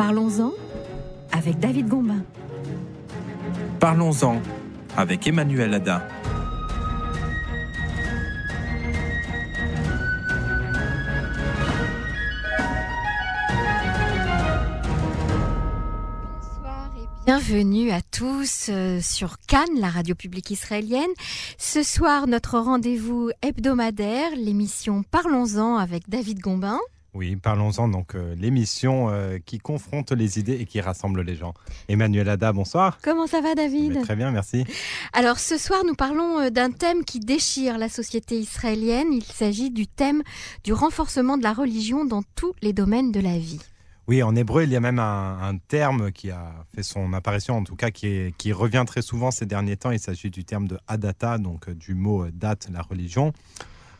Parlons-en avec David Gombin. Parlons-en avec Emmanuel Ada. Bienvenue à tous euh, sur Cannes, la radio publique israélienne. Ce soir, notre rendez-vous hebdomadaire, l'émission Parlons-en avec David Gombin. Oui, parlons-en donc euh, l'émission euh, qui confronte les idées et qui rassemble les gens. Emmanuel Ada, bonsoir. Comment ça va David? Très bien, merci. Alors ce soir, nous parlons d'un thème qui déchire la société israélienne. Il s'agit du thème du renforcement de la religion dans tous les domaines de la vie. Oui, en hébreu, il y a même un, terme qui a fait son apparition, en tout cas qui, qui revient très souvent ces derniers temps. Il s'agit du terme de adata, donc euh, du mot euh, date, la religion.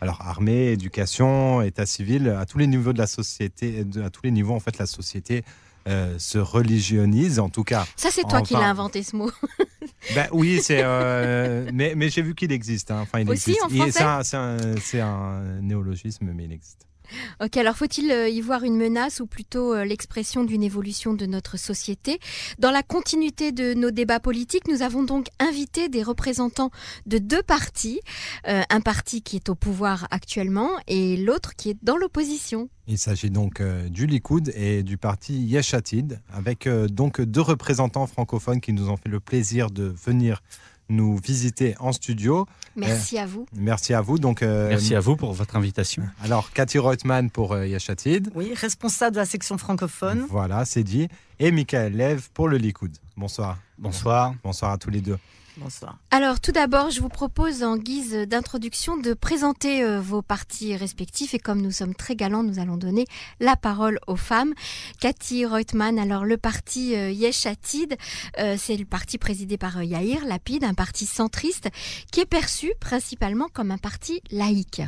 Alors armée, éducation, état civil, à tous les niveaux de la société, à tous les niveaux en fait, la société euh, se religionise, en tout cas. Ça, c'est toi qui l'as inventé ce mot. ben, oui, c'est. mais, mais j'ai vu qu'il existe. Hein. Enfin, il Aussi existe. en français. C'est un, un, néologisme, mais il existe. Ok, alors faut-il euh, y voir une menace ou plutôt euh, l'expression d'une évolution de notre société? Dans la continuité de nos débats politiques, nous avons donc invité des représentants de deux partis, euh, un parti qui est au pouvoir actuellement et l'autre qui est dans l'opposition. Il s'agit donc du Likoud et du parti Yeshatid, avec donc deux représentants francophones qui nous ont fait le plaisir de venir nous visiter en studio. Merci à vous. Merci à vous. Donc, euh, merci à vous pour votre invitation. Alors, Cathy Reutemann pour euh, Yachatid. Oui, responsable de la section francophone. Voilà, c'est dit. Et Michael Lev pour le Likoud. Bonsoir. Bonsoir. Bonsoir à tous les deux. Bonsoir. Alors tout d'abord, je vous propose en guise d'introduction de présenter euh, vos partis respectifs et comme nous sommes très galants, nous allons donner la parole aux femmes. Cathy Reutemann, alors le parti euh, Yeshatid, euh, c'est le parti présidé par Yair Lapid, un parti centriste qui est perçu principalement comme un parti laïque.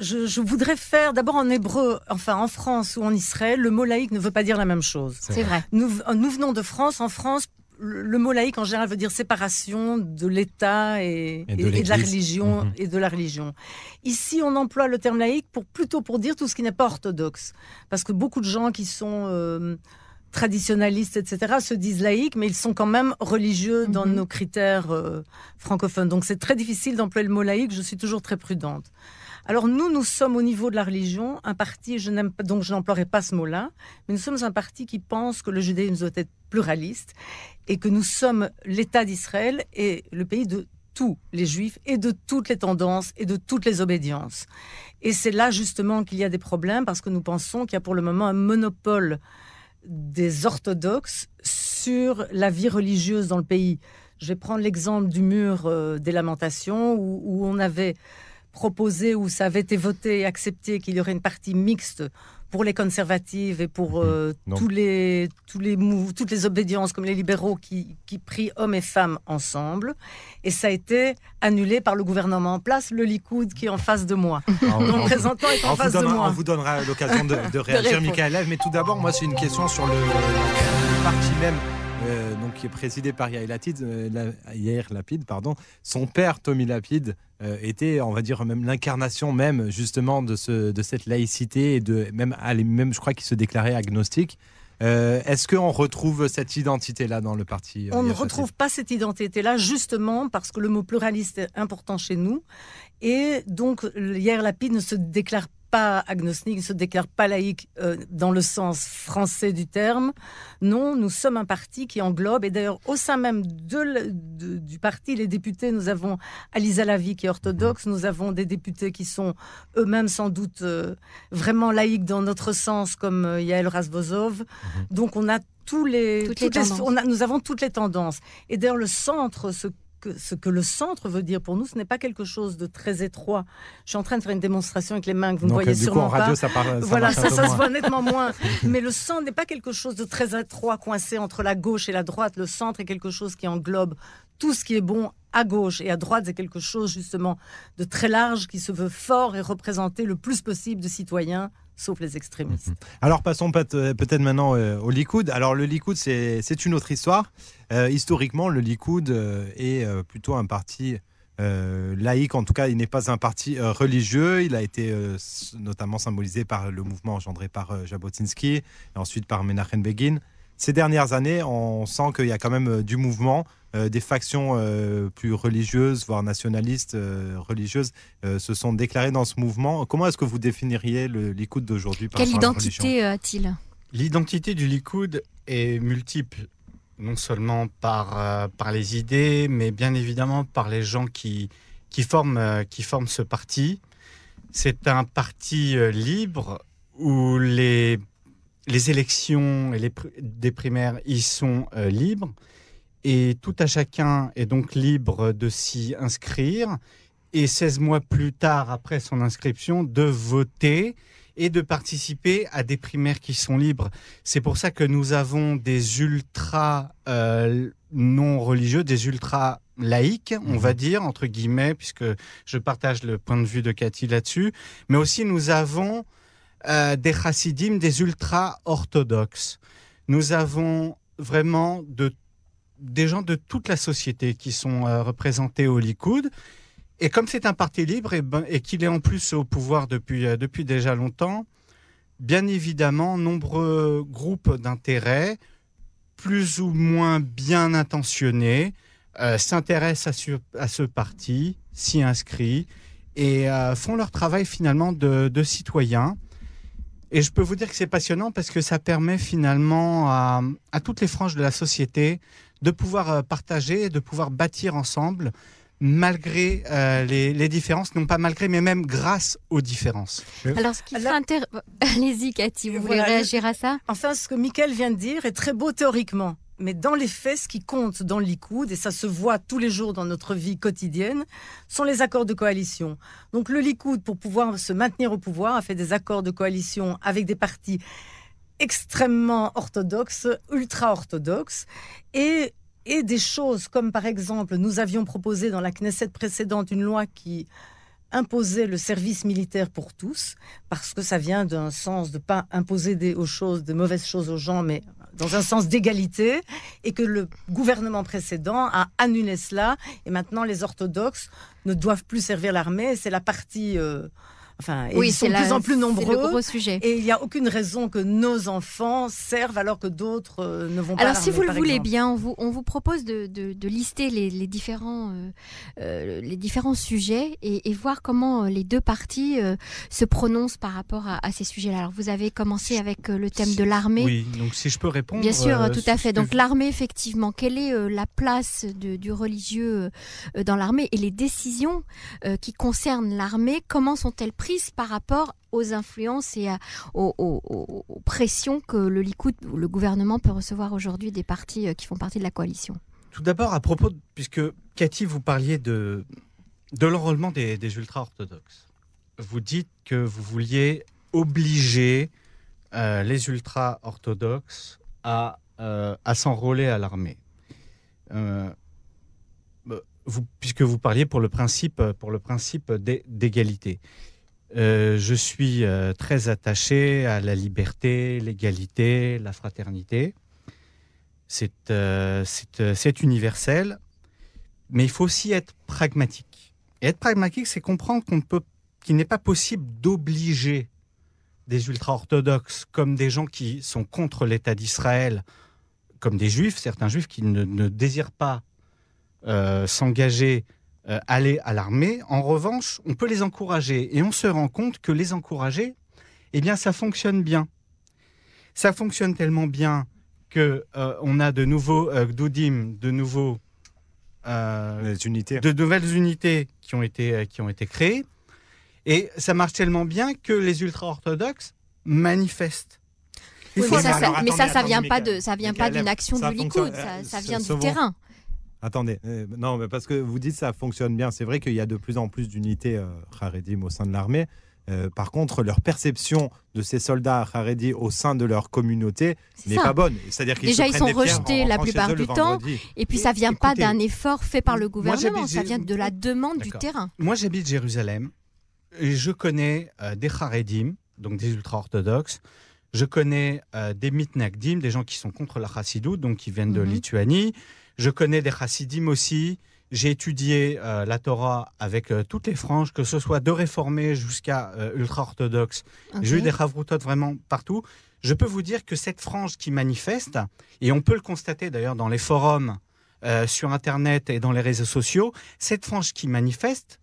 Je, voudrais faire d'abord en hébreu, enfin en France ou en Israël, le mot laïque ne veut pas dire la même chose. C'est vrai. Nous, nous venons de France. En France, le mot laïque en général veut dire séparation de l'État et, de la religion mhm. et de la religion. Ici, on emploie le terme laïque pour plutôt pour dire tout ce qui n'est pas orthodoxe, parce que beaucoup de gens qui sont euh, traditionalistes, etc., se disent laïcs, mais ils sont quand même religieux dans mhm. nos critères euh, francophones. Donc c'est très difficile d'employer le mot laïque. Je suis toujours très prudente. Alors nous, nous sommes au niveau de la religion un parti, je n'aime donc je n'emploierai pas ce mot-là, mais nous sommes un parti qui pense que le judaïsme doit être pluraliste et que nous sommes l'État d'Israël et le pays de tous les juifs et de toutes les tendances et de toutes les obédiences. Et c'est là justement qu'il y a des problèmes parce que nous pensons qu'il y a pour le moment un monopole des orthodoxes sur la vie religieuse dans le pays. Je vais prendre l'exemple du mur euh, des lamentations où on avait proposé ou ça avait été voté et accepté qu'il y aurait une partie mixte pour les conservatives et pour euh, tous les, tous les toutes les obédiences comme les libéraux qui, qui prient hommes et femmes ensemble. Et ça a été annulé par le gouvernement en place, le Likoud qui est en face de moi. Ah, le représentant est en face de moi. On vous donnera l'occasion de, de, réagir, Michael Mais tout d'abord, moi, c'est une question sur le, le parti même euh, donc, qui est présidé par Yair Lapid, euh, Yair Lapid pardon. Son père, Tommy Lapid, euh, était, on va dire, même l'incarnation même justement de, ce, de cette laïcité et de même, même je crois qu'il se déclarait agnostique. Est-ce qu'on retrouve cette identité-là dans le parti On ne retrouve pas cette identité-là, justement parce que le mot pluraliste est important chez nous. Et donc, Yair Lapid ne se déclare pas agnostique, ne se déclare pas laïque euh, dans le sens français du terme. Non, nous sommes un parti qui englobe, et d'ailleurs au sein même de, du parti, les députés, nous avons Alisa Lavi qui est orthodoxe, nous avons des députés qui sont eux-mêmes sans doute euh, vraiment laïques dans notre sens, comme euh, Yael Razvozov. Mhm. Donc on a tous les, on a, nous avons toutes les tendances. Et d'ailleurs le centre, ce ce que le centre veut dire pour nous, ce n'est pas quelque chose de très étroit. Je suis en train de faire une démonstration avec les mains que vous ne voyez sûrement pas. Ça voilà, ça, se voit nettement moins. Mais le centre n'est pas quelque chose de très étroit, coincé entre la gauche et la droite. Le centre est quelque chose qui englobe tout ce qui est bon à gauche et à droite, c'est quelque chose justement de très large qui se veut fort et représenter le plus possible de citoyens sauf les extrémistes. Mhm. Alors passons euh, peut-être maintenant euh, au Likoud. Alors le Likoud, c'est une autre histoire. Euh, historiquement, le Likoud est plutôt un parti laïque, en tout cas, il n'est pas un parti religieux. Il a été notamment symbolisé par le mouvement engendré par Jabotinsky et ensuite par Menachem Begin. Ces dernières années, on sent qu'il y a quand même du mouvement. Des factions plus religieuses, voire nationalistes religieuses, se sont déclarées dans ce mouvement. Comment est-ce que vous définiriez le Likoud d'aujourd'hui Quelle identité a-t-il L'identité du Likoud est multiple non seulement par, euh, par les idées, mais bien évidemment par les gens qui, qui, forment, euh, qui forment ce parti. C'est un parti euh, libre où les, les élections et les des primaires y sont libres et tout à chacun est donc libre de s'y inscrire et 16 mois plus tard, après son inscription, de voter et de participer à des primaires qui sont libres. C'est pour ça que nous avons des ultras euh, non religieux, des ultras laïques, on mhm. va dire, entre guillemets, puisque je partage le point de vue de Cathy là-dessus. Mais aussi, nous avons euh, des chassidim, des ultras orthodoxes. Nous avons vraiment de, des gens de toute la société qui sont euh, représentés au Likoud. Et comme c'est un parti libre et, ben, et qu'il est en plus au pouvoir depuis, euh, depuis déjà longtemps, bien évidemment, nombreux groupes d'intérêt, plus ou moins bien intentionnés, euh, s'intéressent à, ce parti, s'y inscrivent et font leur travail finalement de, citoyens. Et je peux vous dire que c'est passionnant parce que ça permet finalement à, à toutes les franges de la société de pouvoir partager, de pouvoir bâtir ensemble malgré euh, les, différences, non pas malgré, mais même grâce aux différences. Alors, ce qui Allez-y, Cathy, vous voulez réagir à ça? Enfin, ce que Michael vient de dire est très beau théoriquement. Mais dans les faits, ce qui compte dans le Likoud, et ça se voit tous les jours dans notre vie quotidienne, sont les accords de coalition. Donc le Likoud, pour pouvoir se maintenir au pouvoir, a fait des accords de coalition avec des partis extrêmement orthodoxes, ultra-orthodoxes, et et des choses comme par exemple, nous avions proposé dans la Knesset précédente une loi qui imposait le service militaire pour tous, parce que ça vient d'un sens de pas imposer des choses, de mauvaises choses aux gens, mais dans un sens d'égalité, et que le gouvernement précédent a annulé cela, et maintenant les orthodoxes ne doivent plus servir l'armée, c'est la partie euh, Enfin, oui, ils sont de plus en plus nombreux. Le gros sujet. Et il n'y a aucune raison que nos enfants servent alors que d'autres euh, ne vont pas. Alors, si vous le voulez bien, on vous, on vous propose de, de, lister les, les différents, euh, euh, les différents sujets et, et, voir comment les deux parties se prononcent par rapport à, à ces sujets-là. Alors, vous avez commencé avec le thème de l'armée. Oui, donc si je peux répondre. Bien sûr, tout à fait. Donc, l'armée, effectivement, quelle est la place de, du religieux dans l'armée et les décisions qui concernent l'armée, comment sont-elles prises par rapport aux influences et aux, pressions que le Likoud, le gouvernement peut recevoir aujourd'hui des partis euh, qui font partie de la coalition Tout d'abord, à propos, puisque Cathy, vous parliez de, de l'enrôlement des, ultra-orthodoxes. Vous dites que vous vouliez obliger euh, les ultra-orthodoxes à, euh, à s'enrôler à l'armée. vous, puisque vous parliez pour le principe, pour le principe d'égalité. Euh, je suis euh, très attaché à la liberté, l'égalité, la fraternité. Euh, c'est universel, mais il faut aussi être pragmatique. Et être pragmatique, c'est comprendre qu'il n'est pas possible d'obliger des ultra-orthodoxes comme des gens qui sont contre l'État d'Israël, comme des juifs, certains juifs qui ne, ne désirent pas s'engager euh, aller à l'armée. En revanche, on peut les encourager et on se rend compte que les encourager, eh bien, ça fonctionne bien. Ça fonctionne tellement bien que euh, on a de nouveaux euh, de nouveaux unités. de nouvelles unités qui ont été qui ont été créées. Et ça marche tellement bien que les ultra-orthodoxes manifestent. mais ça, ça vient pas de, ça vient pas d'une action du Likoud, ça, vient du terrain. Attendez, euh, non, mais parce que vous dites ça fonctionne bien. C'est vrai qu'il y a de plus en plus d'unités euh, Haredim au sein de l'armée. Euh, par contre, leur perception de ces soldats Haredi au sein de leur communauté n'est pas bonne. C'est-à-dire qu'ils déjà ils sont rejetés la plupart du temps, et puis ça vient pas d'un effort fait par le gouvernement, ça vient de la demande du terrain. Moi, j'habite Jérusalem et je connais euh, des Haredim, donc des ultra-orthodoxes. Je connais des mitnagdim, des gens qui sont contre la Chassidut, donc qui viennent de mhm. Lituanie. Je connais des chassidim aussi j'ai étudié euh, la Torah avec euh, toutes les franges, que ce soit de réformés jusqu'à ultra-orthodoxes. J'ai eu des Havrutot vraiment partout. Je peux vous dire que cette frange qui manifeste, et on peut le constater d'ailleurs dans les forums, sur Internet et dans les réseaux sociaux, cette frange qui manifeste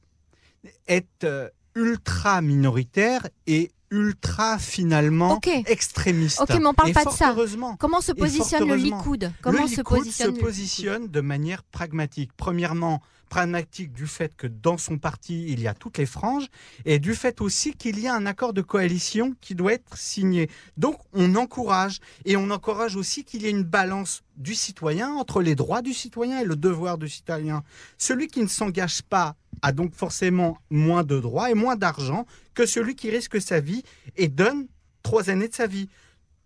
est ultra minoritaire et ultra finalement extrémiste. Ok, mais on parle pas de ça. Comment se positionne le Likoud? Comment le se positionne se positionne de manière pragmatique. Premièrement, pragmatique du fait que dans son parti, il y a toutes les franges et du fait aussi qu'il y a un accord de coalition qui doit être signé. Donc on encourage et on encourage aussi qu'il y ait une balance du citoyen entre les droits du citoyen et le devoir du citoyen. Celui qui ne s'engage pas a donc forcément moins de droits et moins d'argent que celui qui risque sa vie et donne trois années de sa vie.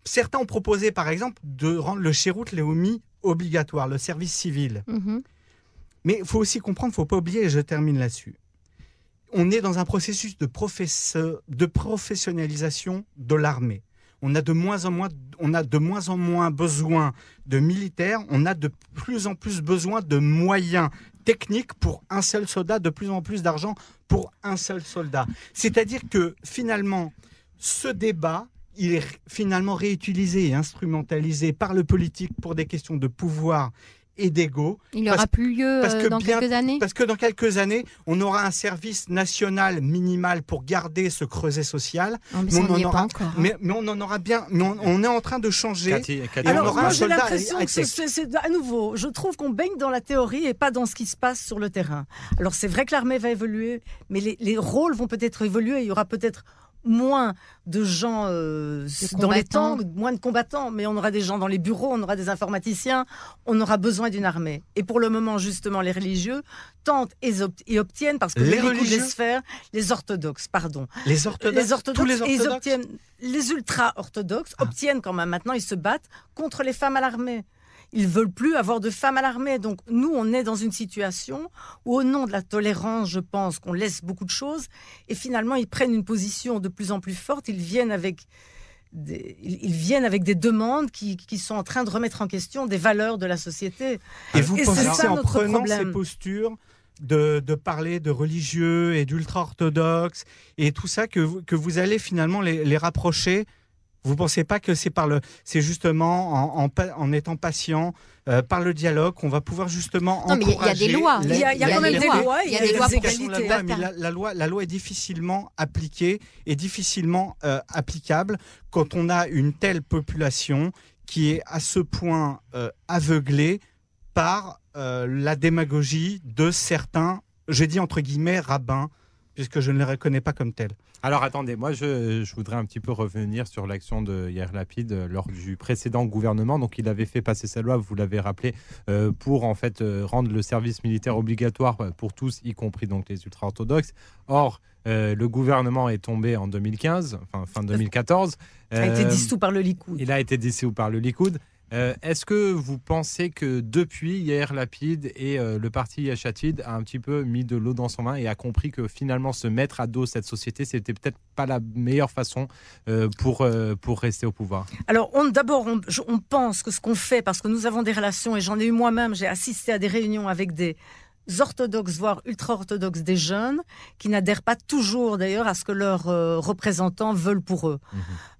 Certains ont proposé, par exemple, de rendre le Chérout Léomi obligatoire, le service civil. Mhm. Mais il faut aussi comprendre, il ne faut pas oublier, et je termine là-dessus, on est dans un processus de, professionnalisation de l'armée. On a, de moins en moins, on a de moins en moins besoin de militaires, on a de plus en plus besoin de moyens techniques pour un seul soldat, de plus en plus d'argent pour un seul soldat. C'est-à-dire que finalement, ce débat, il est finalement réutilisé et instrumentalisé par le politique pour des questions de pouvoir et d'ego. Il n'y aura plus lieu euh, dans quelques années Parce que dans quelques années, on aura un service national minimal pour garder ce creuset social. mais, on en aura, encore, mais, on en aura bien. Mais on, est en train de changer. Alors, moi, j'ai l'impression que c'est à nouveau, je trouve qu'on baigne dans la théorie et pas dans ce qui se passe sur le terrain. Alors, c'est vrai que l'armée va évoluer, mais les, les rôles vont peut-être évoluer. Il y aura peut-être moins de gens euh, dans les temps, moins de combattants, mais on aura des gens dans les bureaux, on aura des informaticiens, on aura besoin d'une armée. Et pour le moment, justement, les religieux tentent et, obtiennent, parce que les, religieux les les orthodoxes, pardon. Les orthodoxes, les orthodoxes, Ils obtiennent, les ultra-orthodoxes ah. obtiennent quand même maintenant, ils se battent contre les femmes à l'armée. Ils veulent plus avoir de femmes à l'armée. Donc nous, on est dans une situation où, au nom de la tolérance, je pense qu'on laisse beaucoup de choses. Et finalement, ils prennent une position de plus en plus forte. Ils viennent avec des, ils viennent avec des demandes qui, qui, sont en train de remettre en question des valeurs de la société. Et vous pensez que en prenant ces postures de, de, parler de religieux et d'ultra-orthodoxes et tout ça que, que vous allez finalement les, les rapprocher vous ne pensez pas que c'est par le, c'est justement en, en, étant patient, euh, par le dialogue, qu'on va pouvoir justement non, mais il y a des lois. Il y a, quand même des lois. Il y a des lois pour la loi, mais la, loi, la loi est difficilement appliquée et difficilement euh, applicable quand on a une telle population qui est à ce point euh, aveuglée par la démagogie de certains, j'ai dit entre guillemets, rabbins, puisque je ne les reconnais pas comme tels. Alors attendez, moi je, voudrais un petit peu revenir sur l'action de Yair Lapide euh, lors du précédent gouvernement. Donc il avait fait passer sa loi, vous l'avez rappelé, euh, pour en fait euh, rendre le service militaire obligatoire pour tous, y compris donc les ultra-orthodoxes. Or, le gouvernement est tombé en 2015, enfin fin 2014. Il a été dissous par le Likoud. Il a été dissous par le Likoud. Euh, est-ce que vous pensez que depuis Yair Lapide et euh, le parti Yachatid a un petit peu mis de l'eau dans son vin et a compris que finalement se mettre à dos cette société, c'était peut-être pas la meilleure façon euh, pour, pour rester au pouvoir? Alors d'abord, on pense que ce qu'on fait, parce que nous avons des relations et j'en ai eu moi-même, j'ai assisté à des réunions avec des orthodoxes, voire ultra-orthodoxes des jeunes, qui n'adhèrent pas toujours d'ailleurs à ce que leurs représentants veulent pour eux. Mhm.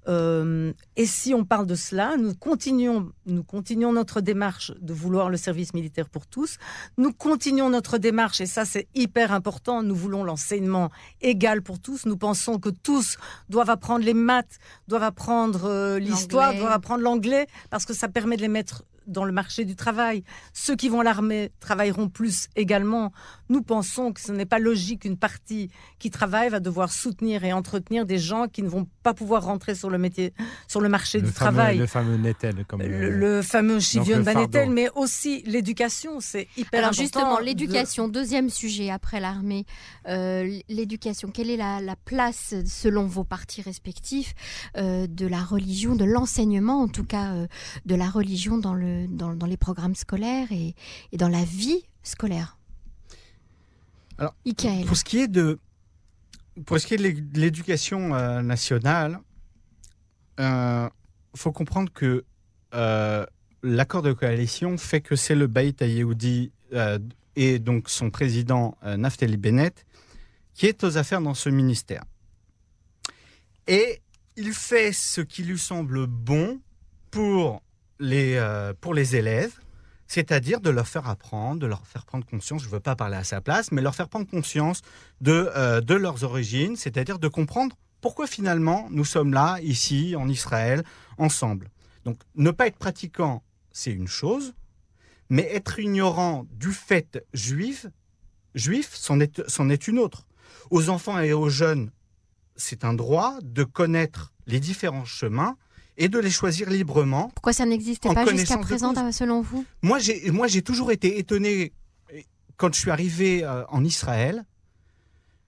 Euh, et si on parle de cela, nous continuons, nous continuons notre démarche de vouloir le service militaire pour tous. Nous continuons notre démarche, et ça c'est hyper important, nous voulons l'enseignement égal pour tous. Nous pensons que tous doivent apprendre les maths, doivent apprendre euh, l'histoire, doivent apprendre l'anglais, parce que ça permet de les mettre dans le marché du travail. Ceux qui vont à l'armée travailleront plus également. Nous pensons que ce n'est pas logique qu'une partie qui travaille va devoir soutenir et entretenir des gens qui ne vont pas pouvoir rentrer sur le métier, sur le marché du travail. Le fameux Nettel, comme le, le fameux Chivion Nettel, mais aussi l'éducation, c'est hyper Alors important. justement, l'éducation, deuxième sujet après l'armée, euh, l'éducation. Quelle est la, place, selon vos partis respectifs, euh, de la religion, de l'enseignement, en tout cas euh, de la religion dans, le, dans, dans les programmes scolaires et, et, dans la vie scolaire Alors, pour ce qui est de pour ce qui est de l'éducation nationale, il euh, faut comprendre que euh, l'accord de coalition fait que c'est le Baït Yehoudi et donc son président Naftali Bennett, qui est aux affaires dans ce ministère. Et il fait ce qui lui semble bon pour les, pour les élèves, c'est-à-dire de leur faire apprendre, de leur faire prendre conscience, je ne veux pas parler à sa place, mais leur faire prendre conscience de, euh, de leurs origines, c'est-à-dire de comprendre pourquoi finalement nous sommes là, ici, en Israël, ensemble. Donc ne pas être pratiquant, c'est une chose, mais être ignorant du fait juif, juif, c'en est une autre. Aux enfants et aux jeunes, c'est un droit de connaître les différents chemins et de les choisir librement. Pourquoi ça n'existait pas jusqu'à présent, selon vous? Moi, j'ai, moi, j'ai toujours été étonné quand je suis arrivé euh, en Israël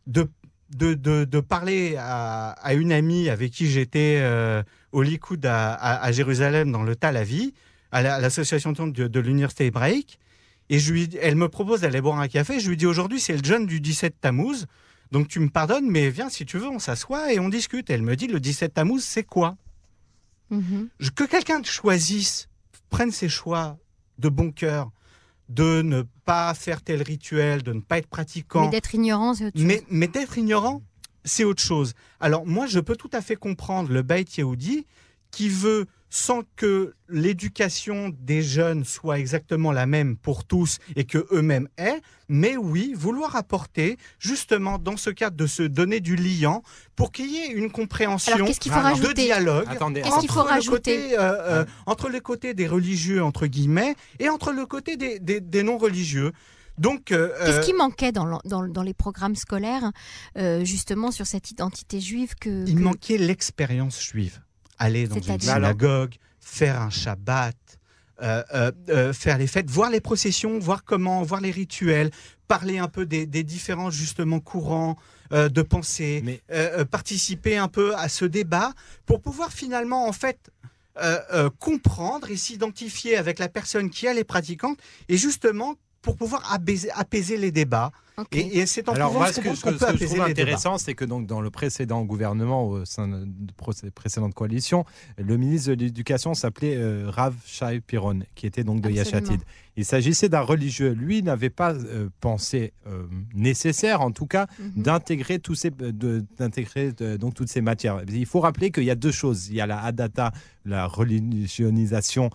de, de, de, parler à, une amie avec qui j'étais euh, au Likoud à, à, Jérusalem, dans le Tel Aviv, à l'association de, de l'université hébraïque. Et je lui, elle me propose d'aller boire un café. Je lui dis aujourd'hui, c'est le jeune du 17 Tammuz. Donc tu me pardonnes, mais viens si tu veux, on s'assoit et on discute. Elle me dit, le 17 Tammuz, c'est quoi? Mhm. Que quelqu'un choisisse, prenne ses choix de bon cœur, de ne pas faire tel rituel, de ne pas être pratiquant. Mais d'être ignorant, c'est autre chose. Mais, d'être ignorant, c'est autre chose. Alors moi, je peux tout à fait comprendre le Beit Yehudi qui veut sans que l'éducation des jeunes soit exactement la même pour tous et que eux-mêmes aient, mais oui, vouloir apporter justement dans ce cadre de se donner du liant pour qu'il y ait une compréhension de dialogue entre, le côté, euh, euh, entre les côtés des religieux entre guillemets et entre le côté des, non religieux. Donc, euh, qu'est-ce qui manquait dans, dans, les programmes scolaires justement sur cette identité juive que il manquait l'expérience juive aller dans une synagogue, faire un Shabbat, euh, euh, euh, faire les fêtes, voir les processions, voir comment, voir les rituels, parler un peu des, différents justement courants de pensée, participer un peu à ce débat pour pouvoir finalement en fait comprendre et s'identifier avec la personne qui est les pratiquantes et justement pour pouvoir apaiser, les débats. Et, c'est en Alors, moi, ce que, ce que, je trouve intéressant, c'est que donc, dans le précédent gouvernement, au sein de la précédente coalition, le ministre de l'Éducation s'appelait euh, Rav Shai Piron, qui était donc de Yachatid. Il s'agissait d'un religieux. Lui n'avait pas euh, pensé euh, nécessaire, en tout cas, mhm. d'intégrer tous ces, d'intégrer donc toutes ces matières. Il faut rappeler qu'il y a deux choses. Il y a la hadata, la religionisation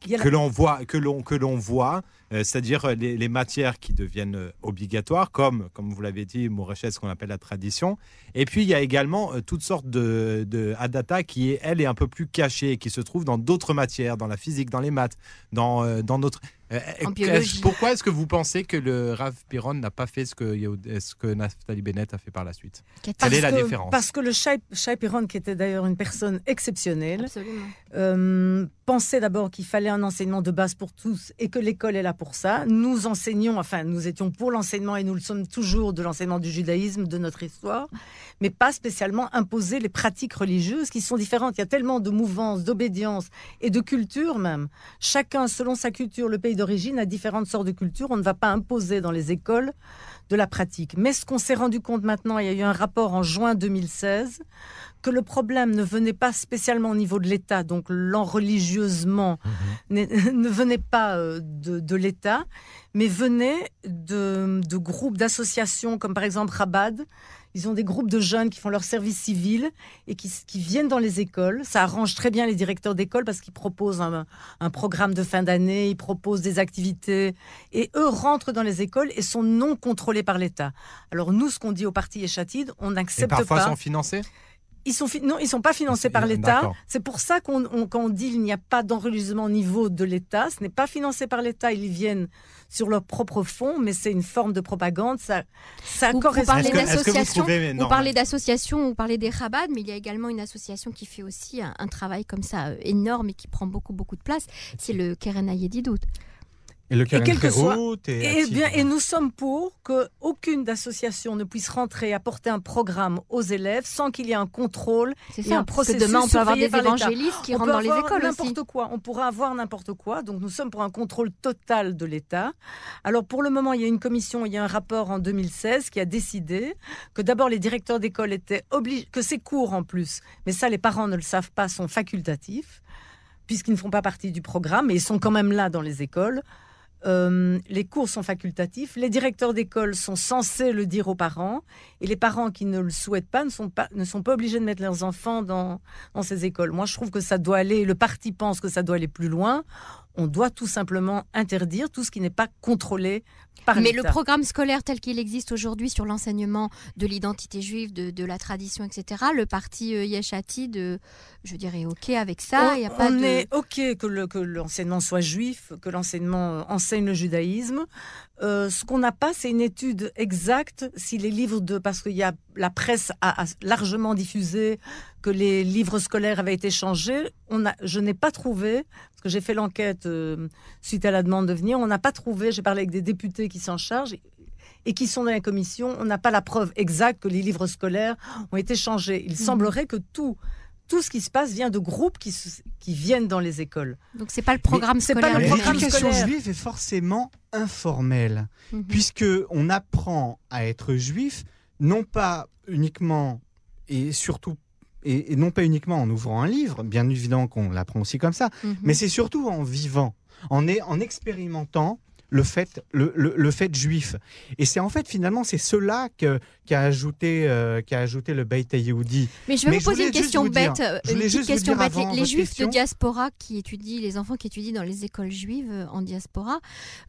que l'on voit, que l'on que l'on voit, euh, c'est-à-dire euh, les, matières qui deviennent euh, obligatoires, comme comme vous l'avez dit, Mourechet, ce qu'on appelle la tradition. Et puis il y a également toutes sortes de, de adata qui est elle est un peu plus cachée, qui se trouve dans d'autres matières, dans la physique, dans les maths, dans dans notre pourquoi est-ce que vous pensez que le Rav Piron n'a pas fait ce que, ce que Naftali Bennett a fait par la suite? Quelle est la différence? Parce que le Shai, Piron, qui était d'ailleurs une personne exceptionnelle, euh, pensait d'abord qu'il fallait un enseignement de base pour tous et que l'école est là pour ça. Nous enseignons, enfin nous étions pour l'enseignement et nous le sommes toujours de l'enseignement du judaïsme, de notre histoire, mais pas spécialement imposer les pratiques religieuses qui sont différentes. Il y a tellement de mouvances, d'obédience et de culture même. Chacun selon sa culture, le pays d'origine à différentes sortes de cultures. On ne va pas imposer dans les écoles de la pratique. Mais ce qu'on s'est rendu compte maintenant, il y a eu un rapport en juin 2016, que le problème ne venait pas spécialement au niveau de l'État, donc l'enreligieusement mhm. ne venait pas euh, de, l'État, mais venait de, de groupes, d'associations comme par exemple Rabad, ils ont des groupes de jeunes qui font leur service civil et qui, viennent dans les écoles. Ça arrange très bien les directeurs d'école parce qu'ils proposent un, programme de fin d'année, ils proposent des activités et eux rentrent dans les écoles et sont non contrôlés par l'État. Alors nous, ce qu'on dit au parti Échatide, on n'accepte pas. Parfois sont financés? Ils sont non, ils sont pas financés par l'État. C'est pour ça qu'on quand on dit qu'il n'y a pas d'enregistrement au niveau de l'État, ce n'est pas financé par l'État. Ils viennent sur leur propre fonds, mais c'est une forme de propagande. Ça, ça vous, correspond. Vous parlez d'associations, vous parlez d'associations, vous parlez des Chabad, mais il y a également une association qui fait aussi un, travail comme ça euh, énorme et qui prend beaucoup beaucoup de place. C'est le Keren Ayedidout. Et le et soit, et, bien, et nous sommes pour qu'aucune association ne puisse rentrer apporter un programme aux élèves sans qu'il y ait un contrôle et un processus. demain, on peut avoir des évangélistes qui rentrent dans les écoles n'importe quoi. On pourra avoir n'importe quoi. Donc nous sommes pour un contrôle total de l'État. Alors pour le moment, il y a une commission, il y a un rapport en 2016 qui a décidé que d'abord les directeurs d'école étaient obligés, que ces cours en plus, mais ça les parents ne le savent pas, sont facultatifs puisqu'ils ne font pas partie du programme, mais ils sont quand même là dans les écoles Euh, les cours sont facultatifs. Les directeurs d'école sont censés le dire aux parents. Et les parents qui ne le souhaitent pas ne sont pas, ne sont pas obligés de mettre leurs enfants dans, dans ces écoles. Moi, je trouve que ça doit aller, le parti pense que ça doit aller plus loin. On doit tout simplement interdire tout ce qui n'est pas contrôlé mais le programme scolaire tel qu'il existe aujourd'hui sur l'enseignement de l'identité juive, de, la tradition, etc., le parti euh, Yeshati, de, je dirais, OK avec ça. On, y a pas on est OK que l'enseignement soit juif, que l'enseignement enseigne le judaïsme. Euh, ce qu'on n'a pas, c'est une étude exacte si les livres de... Parce que y a, la presse a, largement diffusé que les livres scolaires avaient été changés. On a, je n'ai pas trouvé, que j'ai fait l'enquête euh, suite à la demande de venir, on n'a pas trouvé, j'ai parlé avec des députés qui s'en chargent, et qui sont dans la commission, on n'a pas la preuve exacte que les livres scolaires ont été changés. Il mmh. semblerait que tout tout ce qui se passe vient de groupes qui, qui viennent dans les écoles. Donc c'est pas le programme scolaire. L'éducation juive est forcément informelle, mhm. puisque on apprend à être juif, non pas uniquement et surtout et, non pas uniquement en ouvrant un livre, bien évidemment qu'on l'apprend aussi comme ça, mhm. mais c'est surtout en vivant, en, en expérimentant le fait, le, le, fait juif. Et c'est en fait finalement c'est cela qu'a ajouté euh, qu'a ajouté le Beit Yehoudi. Mais je vais vous poser une question bête, une petite question bête. Les, juifs de diaspora qui étudient, les enfants qui étudient dans les écoles juives euh, en diaspora,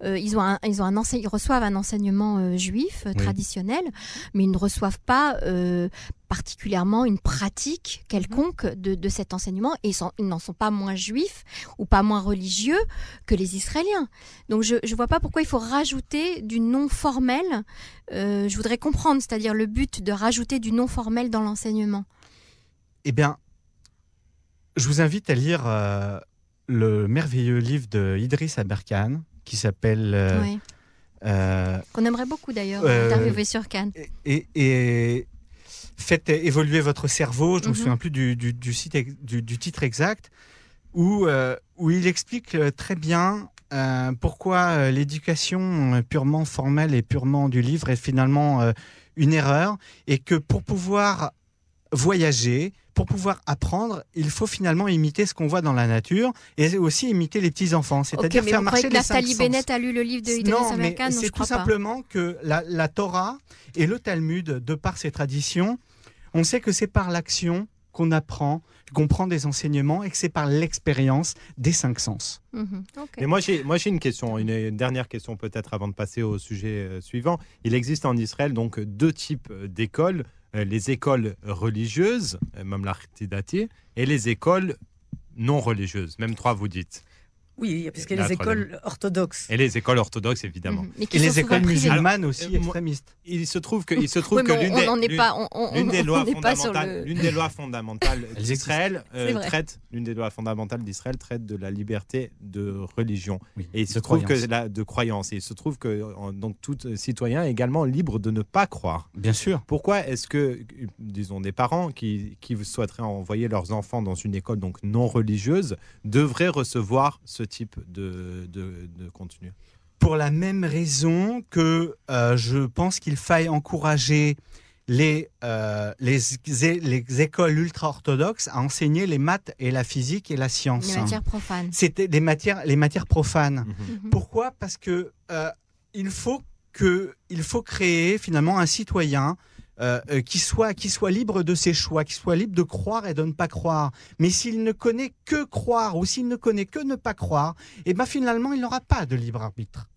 euh, ils ont un, ils ont un ils reçoivent un enseignement juif traditionnel, mais ils ne reçoivent pas particulièrement une pratique quelconque de, de cet enseignement et ils n'en sont pas moins juifs ou pas moins religieux que les Israéliens. Donc je ne vois pas pourquoi il faut rajouter du non formel. Euh, je voudrais comprendre, c'est-à-dire le but de rajouter du non formel dans l'enseignement. Eh bien, je vous invite à lire euh, le merveilleux livre de Idriss Aberkan qui s'appelle... Euh, Qu'on aimerait beaucoup d'ailleurs interviewer sur Cannes. Et, et, faites évoluer votre cerveau, je ne me mhm. souviens plus du, du, site, du, titre exact, où, euh, où il explique euh, très bien euh, pourquoi l'éducation purement formelle et purement du livre est finalement une erreur, et que pour pouvoir voyager, pour pouvoir apprendre, il faut finalement imiter ce qu'on voit dans la nature et aussi imiter les petits enfants, c'est-à-dire faire marcher les cinq sens. Bennett a lu le livre de Idriss mais c'est tout simplement que la, la, Torah et le Talmud, de par ses traditions, on sait que c'est par l'action qu'on apprend, qu'on prend des enseignements et que c'est par l'expérience des cinq sens. Mhm. Et moi j'ai moi j'ai une question, une, dernière question peut-être avant de passer au sujet euh, suivant. Il existe en Israël donc deux types euh, d'écoles, euh, les écoles religieuses, même l'artidati, et les écoles non religieuses, même trois vous dites. Oui, parce qu'il y a les écoles orthodoxes. Et les écoles orthodoxes, évidemment. Mhm. Et les écoles musulmanes aussi extrémistes. Il se trouve que, il se trouve que l'une des, lois fondamentales, l'une des lois fondamentales d'Israël euh, traite, l'une des lois fondamentales d'Israël traite de la liberté de religion. et il se trouve que la, de croyance. Et il se trouve que donc tout citoyen est également libre de ne pas croire. Bien sûr. Pourquoi est-ce que, disons, des parents qui, qui souhaiteraient envoyer leurs enfants dans une école donc non religieuse devraient recevoir ce type de, de, contenu Pour la même raison que euh, je pense qu'il faille encourager les, euh, les, les, écoles ultra-orthodoxes à enseigner les maths et la physique et la science. Les matières profanes. C'était les matières, les matières profanes. Mhm. Mhm. Pourquoi? Parce que euh, il, faut que, il faut créer finalement un citoyen euh, euh, qui, soit, qui soit libre de ses choix, qui soit libre de croire et de ne pas croire. Mais s'il ne connaît que croire ou s'il ne connaît que ne pas croire, et eh ben finalement, il n'aura pas de libre arbitre.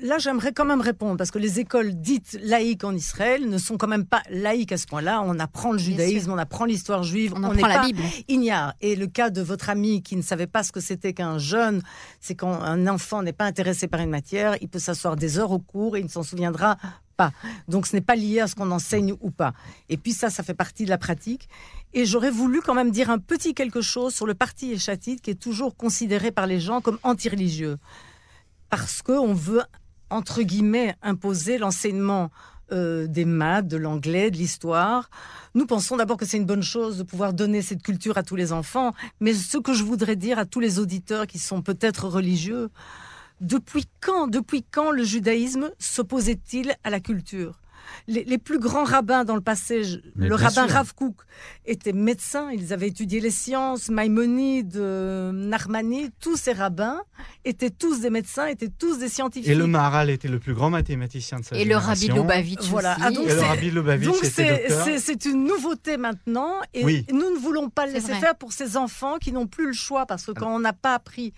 Là, j'aimerais quand même répondre, parce que les écoles dites laïques en Israël ne sont quand même pas laïques à ce point-là. On apprend le judaïsme, on apprend l'histoire juive, on, apprend la Bible. Ignare. Et le cas de votre ami qui ne savait pas ce que c'était qu'un jeune, c'est quand un enfant n'est pas intéressé par une matière, il peut s'asseoir des heures au cours et il ne s'en souviendra pas. Donc ce n'est pas lié à ce qu'on enseigne ou pas. Et puis ça, ça fait partie de la pratique. Et j'aurais voulu quand même dire un petit quelque chose sur le parti échatite qui est toujours considéré par les gens comme anti-religieux parce qu'on veut, entre guillemets, imposer l'enseignement euh, des maths, de l'anglais, de l'histoire. Nous pensons d'abord que c'est une bonne chose de pouvoir donner cette culture à tous les enfants, mais ce que je voudrais dire à tous les auditeurs qui sont peut-être religieux, depuis quand, depuis quand le judaïsme s'opposait-il à la culture? Les, plus grands rabbins dans le passé, le rabbin Rav Kook était médecin, ils avaient étudié les sciences, Maïmonide, euh, Narmani, tous ces rabbins étaient tous des médecins, étaient tous des scientifiques. Et le Maharal était le plus grand mathématicien de sa Et le Rabbi Lubavitch voilà. Ah, donc c'est une nouveauté maintenant et nous ne voulons pas le laisser faire pour ces enfants qui n'ont plus le choix parce que quand on n'a pas appris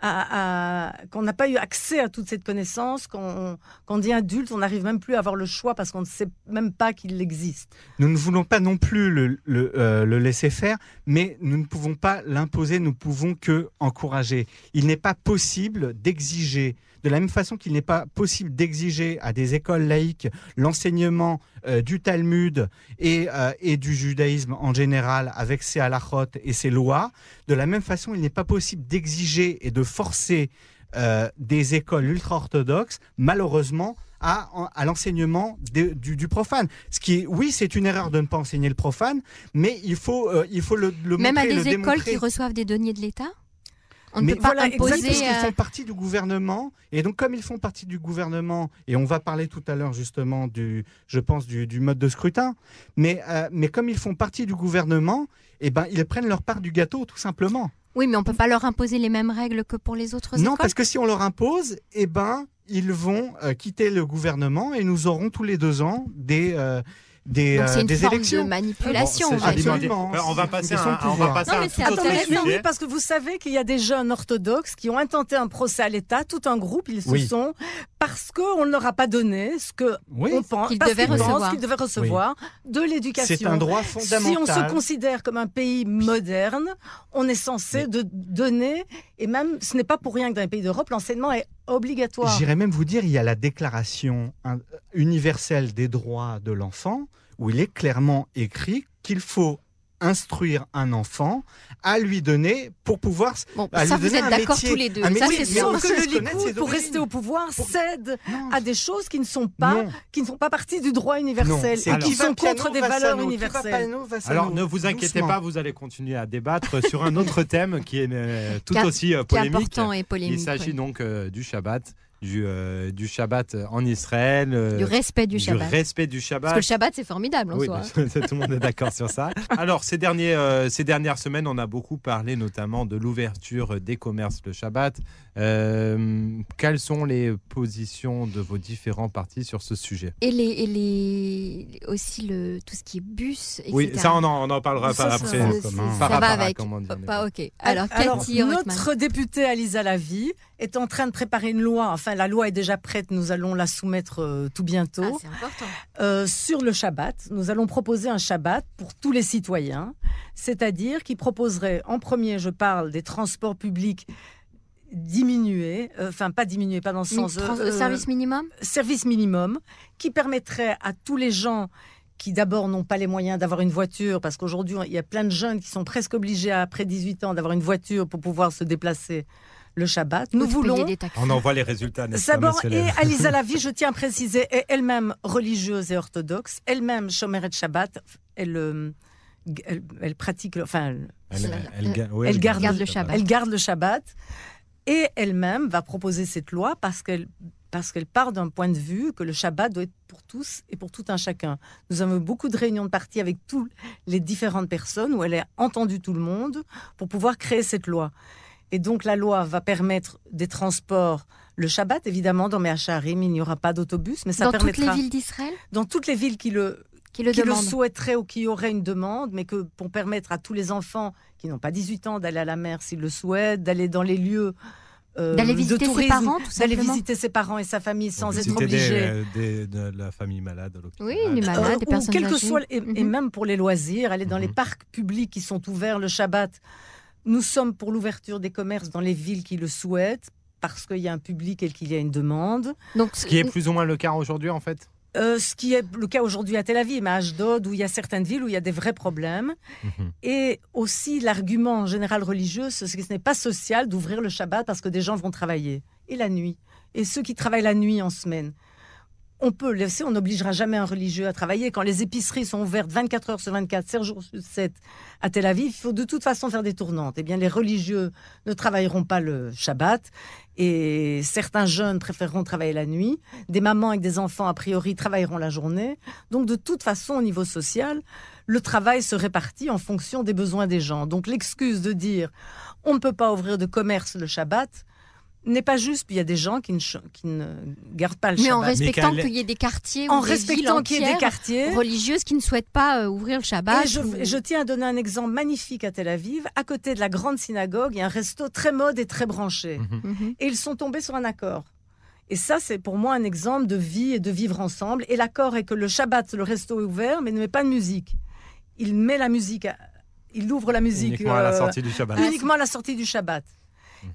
à, qu'on n'a pas eu accès à toute cette connaissance, quand on, dit adulte, on n'arrive même plus à avoir le choix parce qu'on ne sait même pas qu'il existe. Nous ne voulons pas non plus le, euh, le, laisser faire, mais nous ne pouvons pas l'imposer, nous pouvons que encourager. Il n'est pas possible d'exiger de la même façon qu'il n'est pas possible d'exiger à des écoles laïques l'enseignement euh, du Talmud et, euh, et, du judaïsme en général avec ses halachot et ses lois, de la même façon, il n'est pas possible d'exiger et de forcer des écoles ultra-orthodoxes, malheureusement, à, à l'enseignement du, profane. Ce qui est, oui, c'est une erreur de ne pas enseigner le profane, mais il faut, il faut le, le Même à des écoles qui reçoivent des deniers de l'État on ne peut pas voilà, imposer. Parce qu'ils font partie du gouvernement. Et donc, comme ils font partie du gouvernement, et on va parler tout à l'heure justement du, je pense, du, mode de scrutin, mais, euh, mais comme ils font partie du gouvernement, eh ben, ils prennent leur part du gâteau, tout simplement. Oui, mais on ne peut pas leur imposer les mêmes règles que pour les autres Non, parce que si on leur impose, eh ben, ils vont euh, quitter le gouvernement et nous aurons tous les deux ans des, euh, des, Donc c'est euh, une des forme élections. de manipulation. absolument. On va passer à, on va passer non, mais attendez, parce que vous savez qu'il y a des jeunes orthodoxes qui ont intenté un procès à l'État, tout un groupe, ils se sont, parce qu'on ne leur a pas donné ce que on pense qu'ils devaient, qu devaient, recevoir de l'éducation. C'est un droit fondamental. Si on se considère comme un pays moderne, on est censé de donner, et même ce n'est pas pour rien que dans les pays d'Europe, l'enseignement est obligatoire. J'irais même vous dire, il y a la déclaration universelle des droits de l'enfant, où il est clairement écrit qu'il faut instruire un enfant à lui donner pour pouvoir bon, ça vous êtes d'accord tous les deux. Ça c'est sûr. que le Likoud pour rester au pouvoir cède à des choses qui ne sont pas qui ne font pas partie du droit universel et qui sont contre des valeurs universelles. Alors ne vous inquiétez pas vous allez continuer à débattre sur un autre thème qui est euh, tout aussi euh, polémique. et polémique il s'agit donc euh, du Shabbat du, euh, du Shabbat en Israël. Euh, du respect du Shabbat. Du respect du Shabbat. Parce que le Shabbat, c'est formidable en oui, soi. tout le monde est d'accord sur ça. Alors, ces, derniers, euh, ces dernières semaines, on a beaucoup parlé notamment de l'ouverture des commerces le Shabbat. Quelles sont les positions de vos différents partis sur ce sujet? Et, les, et les, aussi le, tout ce qui est bus, etc. Oui, ça, on en, on en parlera ça, après. Ça, va avec. Pas, ok. Alors, Alors notre députée Alisa Lavie est en train de préparer une loi, enfin la loi est déjà prête, nous allons la soumettre euh, tout bientôt. Ah, euh, sur le Shabbat, nous allons proposer un Shabbat pour tous les citoyens, c'est-à-dire qui proposerait, en premier, je parle des transports publics diminués, euh, enfin pas diminués, pas dans le sens... service minimum? Service minimum, qui permettrait à tous les gens qui d'abord n'ont pas les moyens d'avoir une voiture, parce qu'aujourd'hui, il y a plein de jeunes qui sont presque obligés, après 18 ans, d'avoir une voiture pour pouvoir se déplacer le Shabbat. Nous voulons. On en voit les résultats. D'abord, et Alisa Lavi, je tiens à préciser, est elle-même religieuse et orthodoxe, elle-même Shomeret Shabbat, elle, euh, elle, elle, pratique, enfin, elle, garde, le Shabbat. Elle garde le Shabbat et elle-même va proposer cette loi parce qu'elle parce qu'elle part d'un point de vue que le Shabbat doit être pour tous et pour tout un chacun. Nous avons eu beaucoup de réunions de parti avec toutes les différentes personnes où elle a entendu tout le monde pour pouvoir créer cette loi. Et donc la loi va permettre des transports le Shabbat, évidemment, dans Meacharim, il n'y aura pas d'autobus, mais ça dans permettra... Dans toutes les villes d'Israël? Dans toutes les villes qui le, qui le, qui le souhaiteraient ou qui auraient une demande, mais que pour permettre à tous les enfants qui n'ont pas 18 ans d'aller à la mer s'ils le souhaitent, d'aller dans les lieux euh, d'aller visiter tourisme, ses parents, d'aller visiter ses parents et sa famille sans être obligé. Des, de la famille malade. Oui, les malades, des personnes quel que soit, et, et, mhm. même pour les loisirs, aller dans les mhm. parcs publics qui sont ouverts le Shabbat nous sommes pour l'ouverture des commerces dans les villes qui le souhaitent, parce qu'il y a un public et qu'il y a une demande. Donc, ce qui est plus ou moins le cas aujourd'hui, en fait euh, ce qui est le cas aujourd'hui à Tel Aviv, mais à Ashdod, où il y a certaines villes où il y a des vrais problèmes. Mhm. Et aussi l'argument en général religieux, c'est que ce n'est pas social d'ouvrir le Shabbat parce que des gens vont travailler. Et la nuit. Et ceux qui travaillent la nuit en semaine on peut laisser, on n'obligera jamais un religieux à travailler. Quand les épiceries sont ouvertes 24 heures sur 24, 7 jours sur 7 à Tel Aviv, il faut de toute façon faire des tournantes. Eh bien, les religieux ne travailleront pas le Shabbat et certains jeunes préféreront travailler la nuit. Des mamans avec des enfants, a priori, travailleront la journée. Donc, de toute façon, au niveau social, le travail se répartit en fonction des besoins des gens. Donc, l'excuse de dire on ne peut pas ouvrir de commerce le Shabbat, n'est pas juste. Puis il y a des gens qui ne, qui ne gardent pas le Mais Shabbat. en respectant qu'il y ait des quartiers, en respectant qu'il y ait des quartiers religieuses qui ne souhaitent pas euh, ouvrir le Shabbat. Et je, je, tiens à donner un exemple magnifique à Tel Aviv. À côté de la grande synagogue, il y a un resto très mode et très branché. Mhm. Et ils sont tombés sur un accord. Et ça, c'est pour moi un exemple de vie et de vivre ensemble. Et l'accord est que le Shabbat, le resto est ouvert, mais ne met pas de musique. Il met la musique, à... il ouvre la musique uniquement à la sortie du Shabbat. Uniquement à la sortie du Shabbat.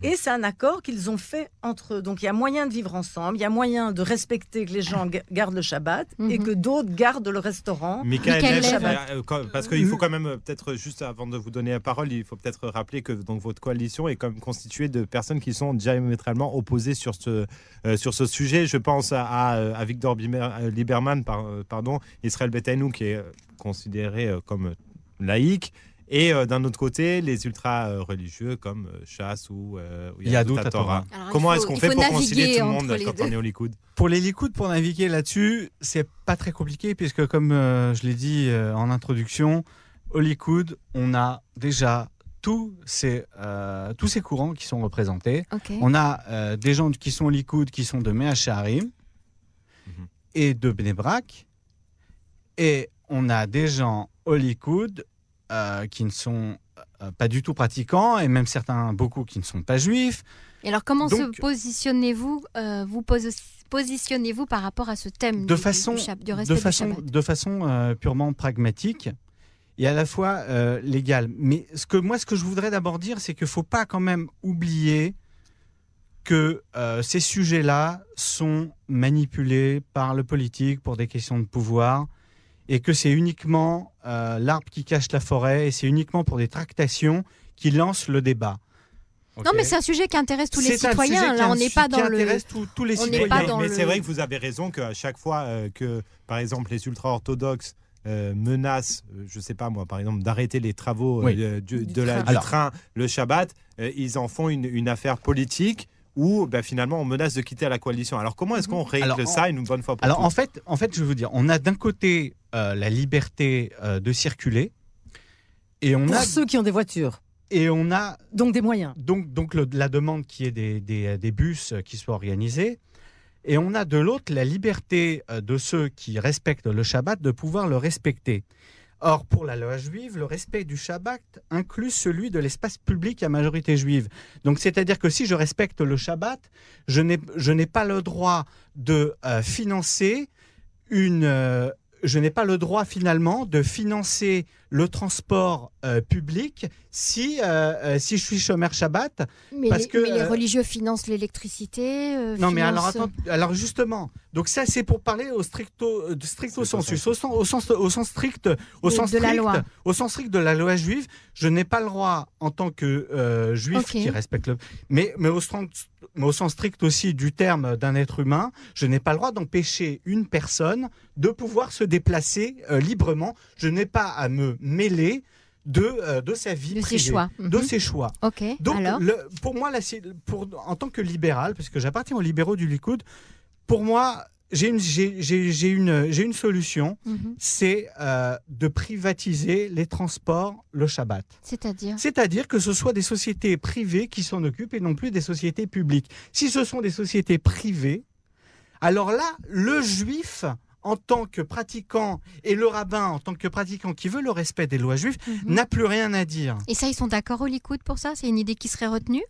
Et c'est un accord qu'ils ont fait entre eux. Donc il y a moyen de vivre ensemble, il y a moyen de respecter que les gens gardent le Shabbat et que d'autres gardent le restaurant. Michael, euh, parce qu'il faut quand même euh, peut-être juste avant de vous donner la parole, il faut peut-être rappeler que donc votre coalition est comme constituée de personnes qui sont diamétralement opposées sur ce euh, sur ce sujet. Je pense à, à, Victor Lieberman, par, pardon, Israël Betainou qui est considéré comme laïque et euh, d'un autre côté, les ultra-religieux comme euh, Chasse ou euh, Yadout Torah. Comment est-ce qu'on fait pour concilier tout le monde quand on est au Likoud? Pour les Likoud, pour naviguer là-dessus, c'est pas très compliqué puisque, comme je l'ai dit en introduction, au Likoud, on a déjà tous ces, tous ces courants qui sont représentés. On a des gens qui sont au Likoud, qui sont de Meacharim mhm. et de Bnebrak. Et on a des gens au Likoud euh, qui ne sont euh, pas du tout pratiquants, et même certains, beaucoup, qui ne sont pas juifs. Et alors, comment se positionnez-vous euh, vous positionnez-vous par rapport à ce thème de façon, du, de façon, de façon purement pragmatique et à la fois légale. Mais ce que moi, ce que je voudrais d'abord dire, c'est qu'il ne faut pas quand même oublier que ces sujets-là sont manipulés par le politique pour des questions de pouvoir et que c'est uniquement euh, l'arbre qui cache la forêt et c'est uniquement pour des tractations qui lancent le débat. Non, mais c'est un sujet qui intéresse tous les citoyens. Là, on n'est pas dans le. tous les citoyens. mais c'est vrai que vous avez raison qu'à chaque fois euh, que, par exemple, les ultra-orthodoxes euh, menacent, je ne sais pas moi, par exemple, d'arrêter les travaux du, de la, train le Shabbat, ils en font une, une affaire politique où ben, finalement on menace de quitter la coalition. Alors comment est-ce qu'on règle ça une bonne fois pour Alors en fait, en fait, je veux dire, on a d'un côté euh, la liberté euh, de circuler et on pour a ceux qui ont des voitures. Et on a donc des moyens. Donc, donc la demande qui est des, des, des, bus qui soient organisés. Et on a de l'autre la liberté euh, de ceux qui respectent le Shabbat de pouvoir le respecter. Or, pour la loi juive, le respect du Shabbat inclut celui de l'espace public à majorité juive. Donc, c'est-à-dire que si je respecte le Shabbat, je n'ai pas le droit de euh, financer une, euh, je n'ai pas le droit finalement de financer le transport euh, public si, euh, si je suis chômeur Shabbat. Mais, parce les, que, les religieux financent l'électricité. non, mais alors, alors justement, donc ça c'est pour parler au stricto, stricto sensus, au sens, au sens, au sens strict, au sens de strict, la loi. au sens strict de la loi juive, je n'ai pas le droit en tant que juif qui respecte le, mais mais au, mais au sens strict aussi du terme d'un être humain, je n'ai pas le droit d'empêcher une personne de pouvoir se déplacer librement. Je n'ai pas à me mêler de, euh, de sa vie de privée, ses choix. de mhm. ses choix. Donc, Alors pour moi, pour, en tant que libéral, parce que j'appartiens aux libéraux du Likoud, pour moi, j'ai une, j'ai, une, j'ai une solution, mhm. c'est euh, de privatiser les transports le Shabbat. C'est-à-dire C'est-à-dire que ce soit des sociétés privées qui s'en occupent et non plus des sociétés publiques. Si ce sont des sociétés privées, alors là, le juif en tant que pratiquant et le rabbin en tant que pratiquant qui veut le respect des lois juives mhm. n'a plus rien à dire. Et ça, ils sont d'accord au Likoud pour ça? C'est une idée qui serait retenue?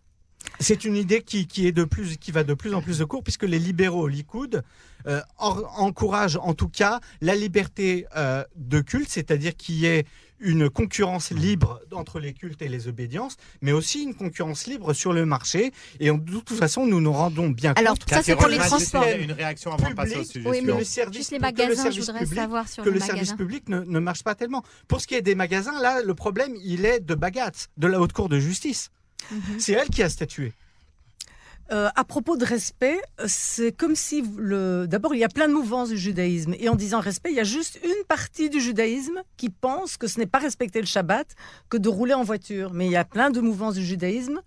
C'est une idée qui, est de plus, qui va de plus en plus de court, puisque les libéraux au Likoud euh, encouragent en tout cas la liberté euh, de culte, c'est-à-dire qu'il y ait une concurrence libre entre les cultes et les obédiences, mais aussi une concurrence libre sur le marché. Et de toute façon, nous nous rendons bien Alors, compte. ça, c'est pour les transports. Une réaction avant de passer au sujet. Oui, mais le service, les magasins, je voudrais savoir sur que le service public ne, ne, marche pas tellement. Pour ce qui est des magasins, là, le problème, il est de Bagat, de la haute cour de justice. Mhm. C'est elle qui a statué. euh, à propos de respect, c'est comme si le. D'abord, il y a plein de mouvances du judaïsme, et en disant respect, il y a juste une partie du judaïsme qui pense que ce n'est pas respecter le Shabbat que de rouler en voiture. Mais il y a plein de mouvances du judaïsme,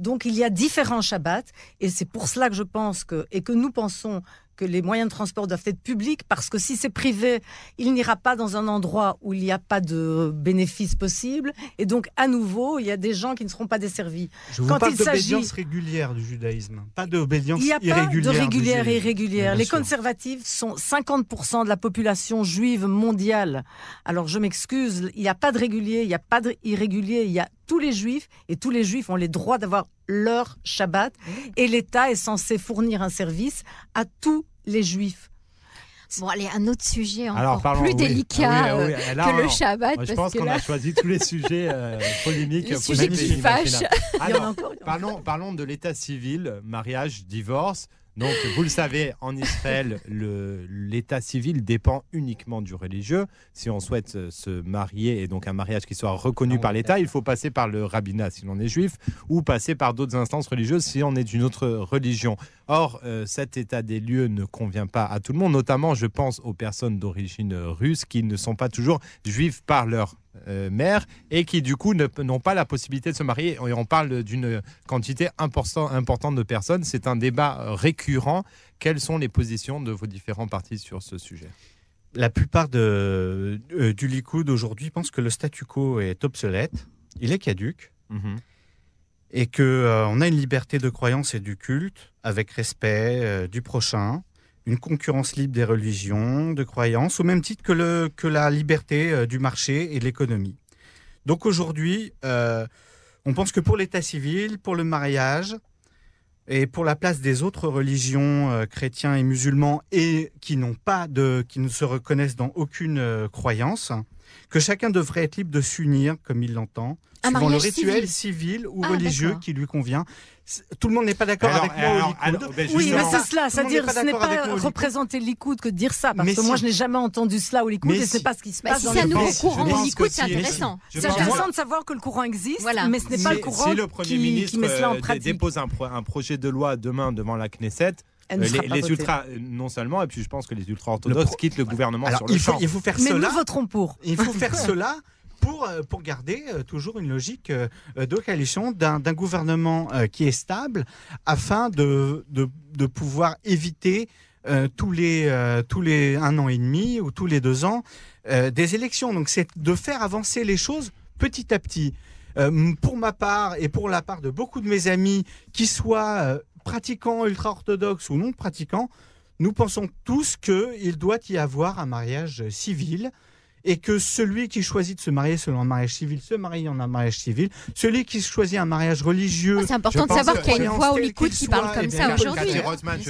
donc il y a différents Shabbats, et c'est pour cela que je pense que et que nous pensons que les moyens de transport doivent être publics parce que si c'est privé, il n'ira pas dans un endroit où il n'y a pas de bénéfices possibles. Et donc, à nouveau, il y a des gens qui ne seront pas desservis. Je vous Quand parle d'obédience régulière du judaïsme, pas d'obédience irrégulière. Il n'y a pas de régulière et irrégulière. Les conservatifs sont 50% de la population juive mondiale. Alors, je m'excuse, il n'y a pas de régulier, il n'y a pas d'irrégulier, il y a tous les juifs et tous les juifs ont les droits d'avoir leur Shabbat et l'État est censé fournir un service à tous les juifs. Bon, allez, un autre sujet encore plus délicat que le Shabbat. je pense qu'on a choisi tous les sujets euh, polémiques. Les sujets qui fâchent. parlons, parlons de l'état civil, mariage, divorce. Donc, vous le savez, en Israël, l'état civil dépend uniquement du religieux. Si on souhaite euh, se marier et donc un mariage qui soit reconnu par l'État, il faut passer par le rabbinat si l'on est juif ou passer par d'autres instances religieuses si on est d'une autre religion. Or, euh, cet état des lieux ne convient pas à tout le monde, notamment je pense aux personnes d'origine russe qui ne sont pas toujours juives par leur euh, mère et qui du coup n'ont pas la possibilité de se marier. Et on parle d'une quantité important, importante de personnes. C'est un débat euh, récurrent. Quelles sont les positions de vos différents partis sur ce sujet? La plupart de, euh, du Likoud aujourd'hui pensent que le statu quo est obsolète, il est caduque. Mhm. Et qu'on on a une liberté de croyance et du culte avec respect du prochain, une concurrence libre des religions, de croyances, au même titre que, le, que la liberté euh, du marché et de l'économie. Donc aujourd'hui, euh, on pense que pour l'état civil, pour le mariage et pour la place des autres religions euh, chrétiens et musulmans et qui n'ont pas de, qui ne se reconnaissent dans aucune croyance, que chacun devrait être libre de s'unir comme il l'entend, suivant le rituel civil, ou ah, religieux qui lui convient. Tout le monde n'est pas d'accord avec moi ben, oui, mais c'est cela. C'est-à-dire, ce n'est pas représenter l'Ikoud que de dire ça. Parce que moi, je n'ai jamais entendu cela au Likoud et ce n'est pas ce qui se passe. Si c'est un nouveau courant au Likoud, c'est intéressant. C'est intéressant de savoir que le courant existe, mais ce n'est pas le courant qui met cela en pratique. dépose un projet de loi demain devant la Knesset, euh, les, ultras, euh, non seulement, et puis je pense que les ultra orthodoxes quittent le gouvernement sur le il faut, champ. Il faut faire Mais cela. nous voterons pour. Il faut faire cela pour, euh, pour garder toujours une logique de coalition d'un gouvernement qui est stable afin de, de, de pouvoir éviter tous, les, tous les un an et demi ou tous les deux ans des élections. Donc c'est de faire avancer les choses petit à petit. pour ma part et pour la part de beaucoup de mes amis qui soient pratiquants ultra-orthodoxes ou non pratiquants, nous pensons tous qu'il doit y avoir un mariage civil et que celui qui choisit de se marier selon un mariage civil se marie en un mariage civil. Celui qui choisit un mariage religieux. c'est important de savoir qu'il y a une voix au Likoud qui parle comme ça aujourd'hui.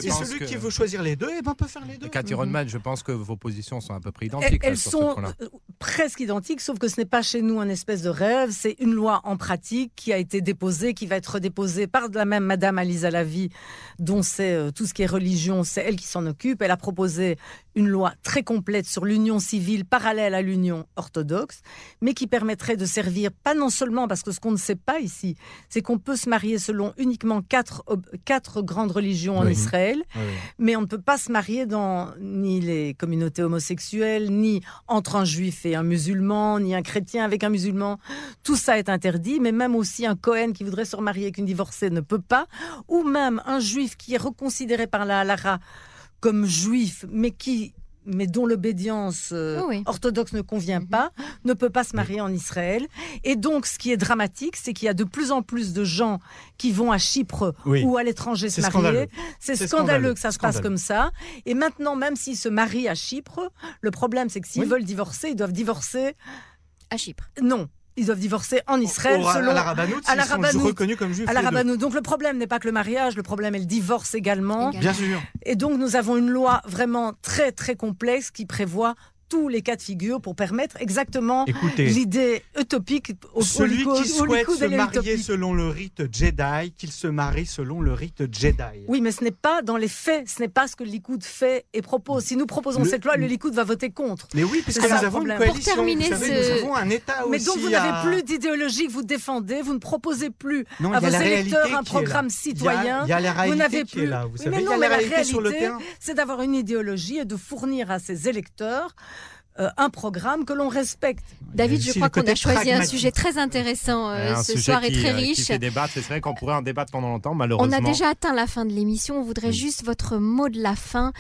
Et celui qui veut choisir les deux, eh ben, peut faire les deux. Cathy Rodman, je pense que vos positions sont à peu près identiques. Elles, sont euh, presque identiques, sauf que ce n'est pas chez nous un espèce de rêve. C'est une loi en pratique qui a été déposée, qui va être redéposée par la même Madame Alisa Lavie, dont c'est euh, tout ce qui est religion, c'est elle qui s'en occupe. Elle a proposé une loi très complète sur l'union civile parallèle à l'union orthodoxe, mais qui permettrait de servir pas non seulement parce que ce qu'on ne sait pas ici, c'est qu'on peut se marier selon uniquement quatre, quatre grandes religions en Israël, mais on ne peut pas se marier dans ni les communautés homosexuelles, ni entre un juif et un musulman, ni un chrétien avec un musulman. Tout ça est interdit, mais même aussi un Cohen qui voudrait se remarier avec une divorcée ne peut pas, ou même un juif qui est reconsidéré par la halara comme juif, mais qui mais dont l'obédience euh, orthodoxe ne convient mhm. pas, ne peut pas se marier en Israël. Et donc, ce qui est dramatique, c'est qu'il y a de plus en plus de gens qui vont à Chypre ou à l'étranger se marier. C'est scandaleux. que ça se passe comme ça. Et maintenant, même s'ils se marient à Chypre, le problème, c'est que s'ils veulent divorcer, ils doivent divorcer à Chypre. Non, ils doivent divorcer en Israël selon à la Rabbanout, à la sont reconnus comme juifs. À la Donc le problème n'est pas que le mariage, le problème est le divorce également. Bien sûr. Et donc nous avons une loi vraiment très très complexe qui prévoit tous les cas de figure pour permettre exactement l'idée utopique au Celui qui souhaite se marier selon le rite Jedi, qu'il se marie selon le rite Jedi. Oui, mais ce n'est pas dans les faits, ce n'est pas ce que le Likoud fait et propose. Si nous proposons cette loi, le Likoud va voter contre. Mais oui, parce que nous avons une coalition. Pour terminer ce... nous avons un État mais donc vous n'avez plus d'idéologie que vous défendez, vous ne proposez plus à vos électeurs un programme citoyen. Il y a, la réalité vous n'avez plus... là. Vous savez, mais non, mais la réalité, c'est d'avoir une idéologie et de fournir à ses électeurs euh, un programme que l'on respecte. David, je crois qu'on a choisi un sujet très intéressant euh, ce soir et très euh, riche. Qui fait débattre. C'est vrai qu'on pourrait en débattre pendant longtemps, malheureusement. On a déjà atteint la fin de l'émission. On voudrait juste votre mot de la fin,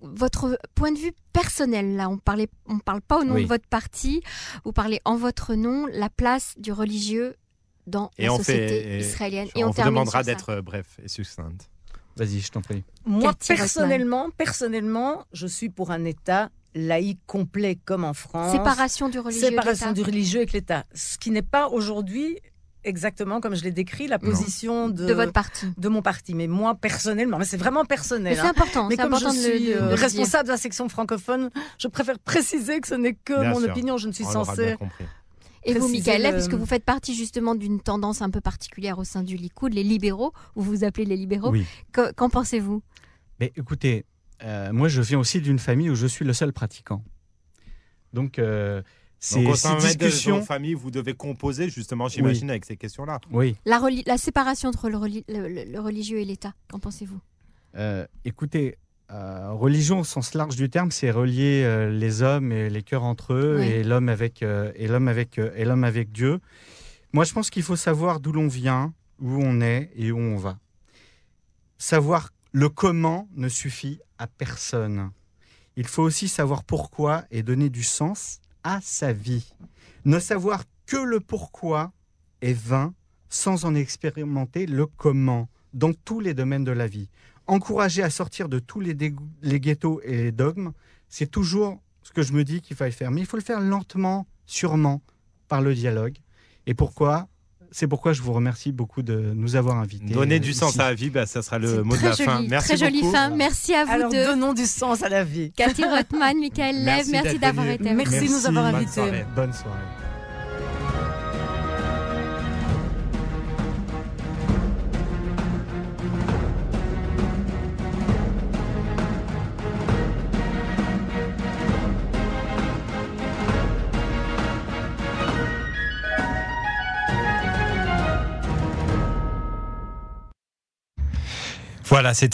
votre point de vue personnel. Là, on parlait, on parle pas au nom de votre parti. Vous parlez en votre nom, la place du religieux dans la société israélienne. Et, on, vous demandera d'être bref et succincte. Vas-y, je t'en prie. Moi, personnellement, personnellement, je suis pour un État laïque complet comme en France. Séparation du religieux. Séparation du religieux avec l'État. Ce qui n'est pas aujourd'hui exactement comme je l'ai décrit la position de, votre parti, de mon parti. Mais moi personnellement, mais c'est vraiment personnel. C'est hein. important. Mais comme important je suis euh, responsable de la section francophone, je préfère préciser que ce n'est que mon opinion. Je ne suis censée. Et vous, Michael, puisque vous faites partie justement d'une tendance un peu particulière au sein du Likoud, les libéraux, vous vous appelez les libéraux, qu'en pensez-vous? Mais écoutez, euh, moi, je viens aussi d'une famille où je suis le seul pratiquant. Donc, euh, c'est ces discussions. De famille, vous devez composer justement, j'imagine, avec ces questions-là. Oui. La, la séparation entre le, le, religieux et l'État, qu'en pensez-vous? Euh, Écoutez, religion au sens large du terme, c'est relier les hommes et les cœurs entre eux et l'homme avec et l'homme avec et l'homme avec Dieu. Moi, je pense qu'il faut savoir d'où l'on vient, où on est et où on va. Savoir le comment ne suffit à personne. Il faut aussi savoir pourquoi et donner du sens à sa vie. Ne savoir que le pourquoi est vain sans en expérimenter le comment dans tous les domaines de la vie. Encourager à sortir de tous les, ghettos et les dogmes, c'est toujours ce que je me dis qu'il fallait faire. Mais il faut le faire lentement, sûrement, par le dialogue. Et pourquoi? C'est pourquoi je vous remercie beaucoup de nous avoir invités. Donner du sens à la vie, bah, ça sera le mot de la fin. Merci très jolie fin. Merci à vous Alors, deux. donnons du sens à la vie. Cathy Rothman, Michael Lev, merci, d'avoir été avec nous. Merci de nous avoir invités. Bonne soirée. Voilà, c'était